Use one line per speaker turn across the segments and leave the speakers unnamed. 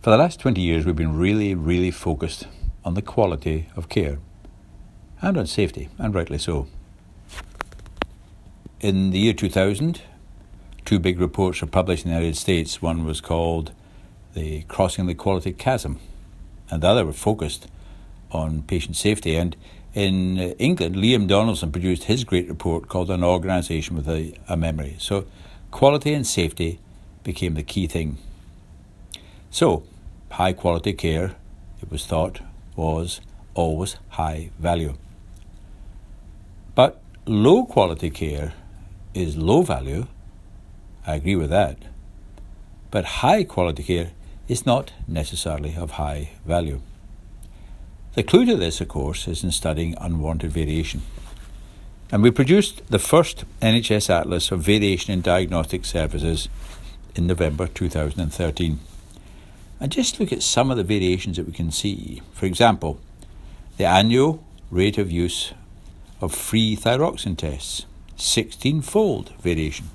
For the last 20 years, we've been really, really focused on the quality of care and on safety, and rightly so. In the year 2000, two big reports were published in the United States. One was called the Crossing the Quality Chasm, and the other were focused on patient safety. And in England, Liam Donaldson produced his great report called An Organisation with a, a Memory. So, quality and safety became the key thing. So, high quality care, it was thought, was always high value. But low quality care is low value. I agree with that. But high quality care is not necessarily of high value. The clue to this, of course, is in studying unwanted variation. And we produced the first NHS Atlas of Variation in Diagnostic Services in November 2013. And just look at some of the variations that we can see. For example, the annual rate of use of free thyroxine tests, 16 fold variation.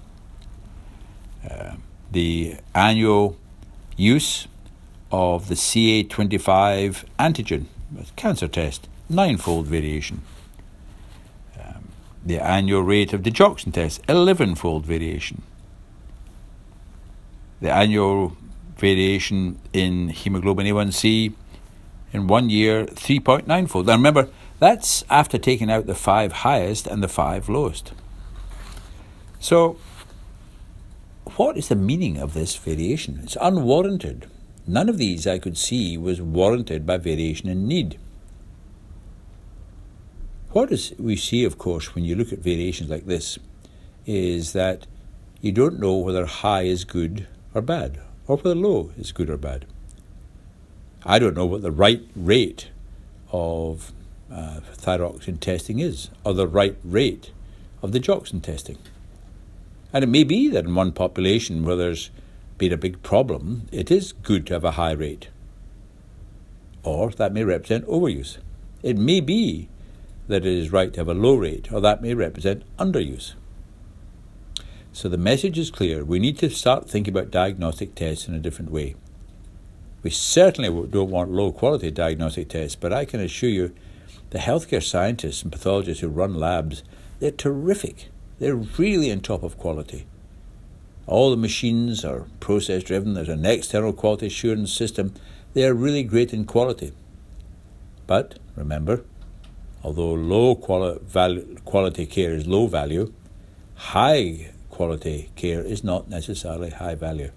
Uh, the annual use of the CA25 antigen cancer test, nine-fold variation. Um, the annual rate of digoxin test, 11-fold variation. The annual variation in hemoglobin A1C in one year, 3.9 fold. Now remember, that's after taking out the five highest and the five lowest. So, what is the meaning of this variation? It's unwarranted. None of these I could see was warranted by variation in need. What is we see, of course, when you look at variations like this, is that you don't know whether high is good or bad, or whether low is good or bad. I don't know what the right rate of uh, thyroxine testing is, or the right rate of the digoxin testing. And it may be that in one population where there's been a big problem, it is good to have a high rate. Or that may represent overuse. It may be that it is right to have a low rate, or that may represent underuse. So the message is clear. We need to start thinking about diagnostic tests in a different way. We certainly don't want low quality diagnostic tests, but I can assure you the healthcare scientists and pathologists who run labs, they're terrific. They're really on top of quality. All the machines are process driven. There's an external quality assurance system. They are really great in quality. But remember, although low quali- value, quality care is low value, high quality care is not necessarily high value.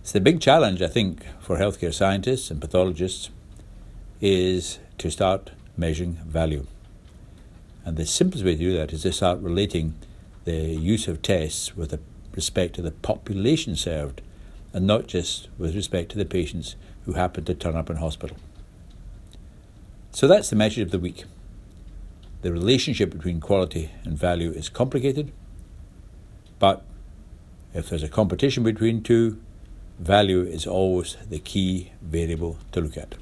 It's the big challenge, I think, for healthcare scientists and pathologists is to start measuring value. And the simplest way to do that is to start relating the use of tests with respect to the population served and not just with respect to the patients who happen to turn up in hospital. So that's the message of the week. The relationship between quality and value is complicated, but if there's a competition between two, value is always the key variable to look at.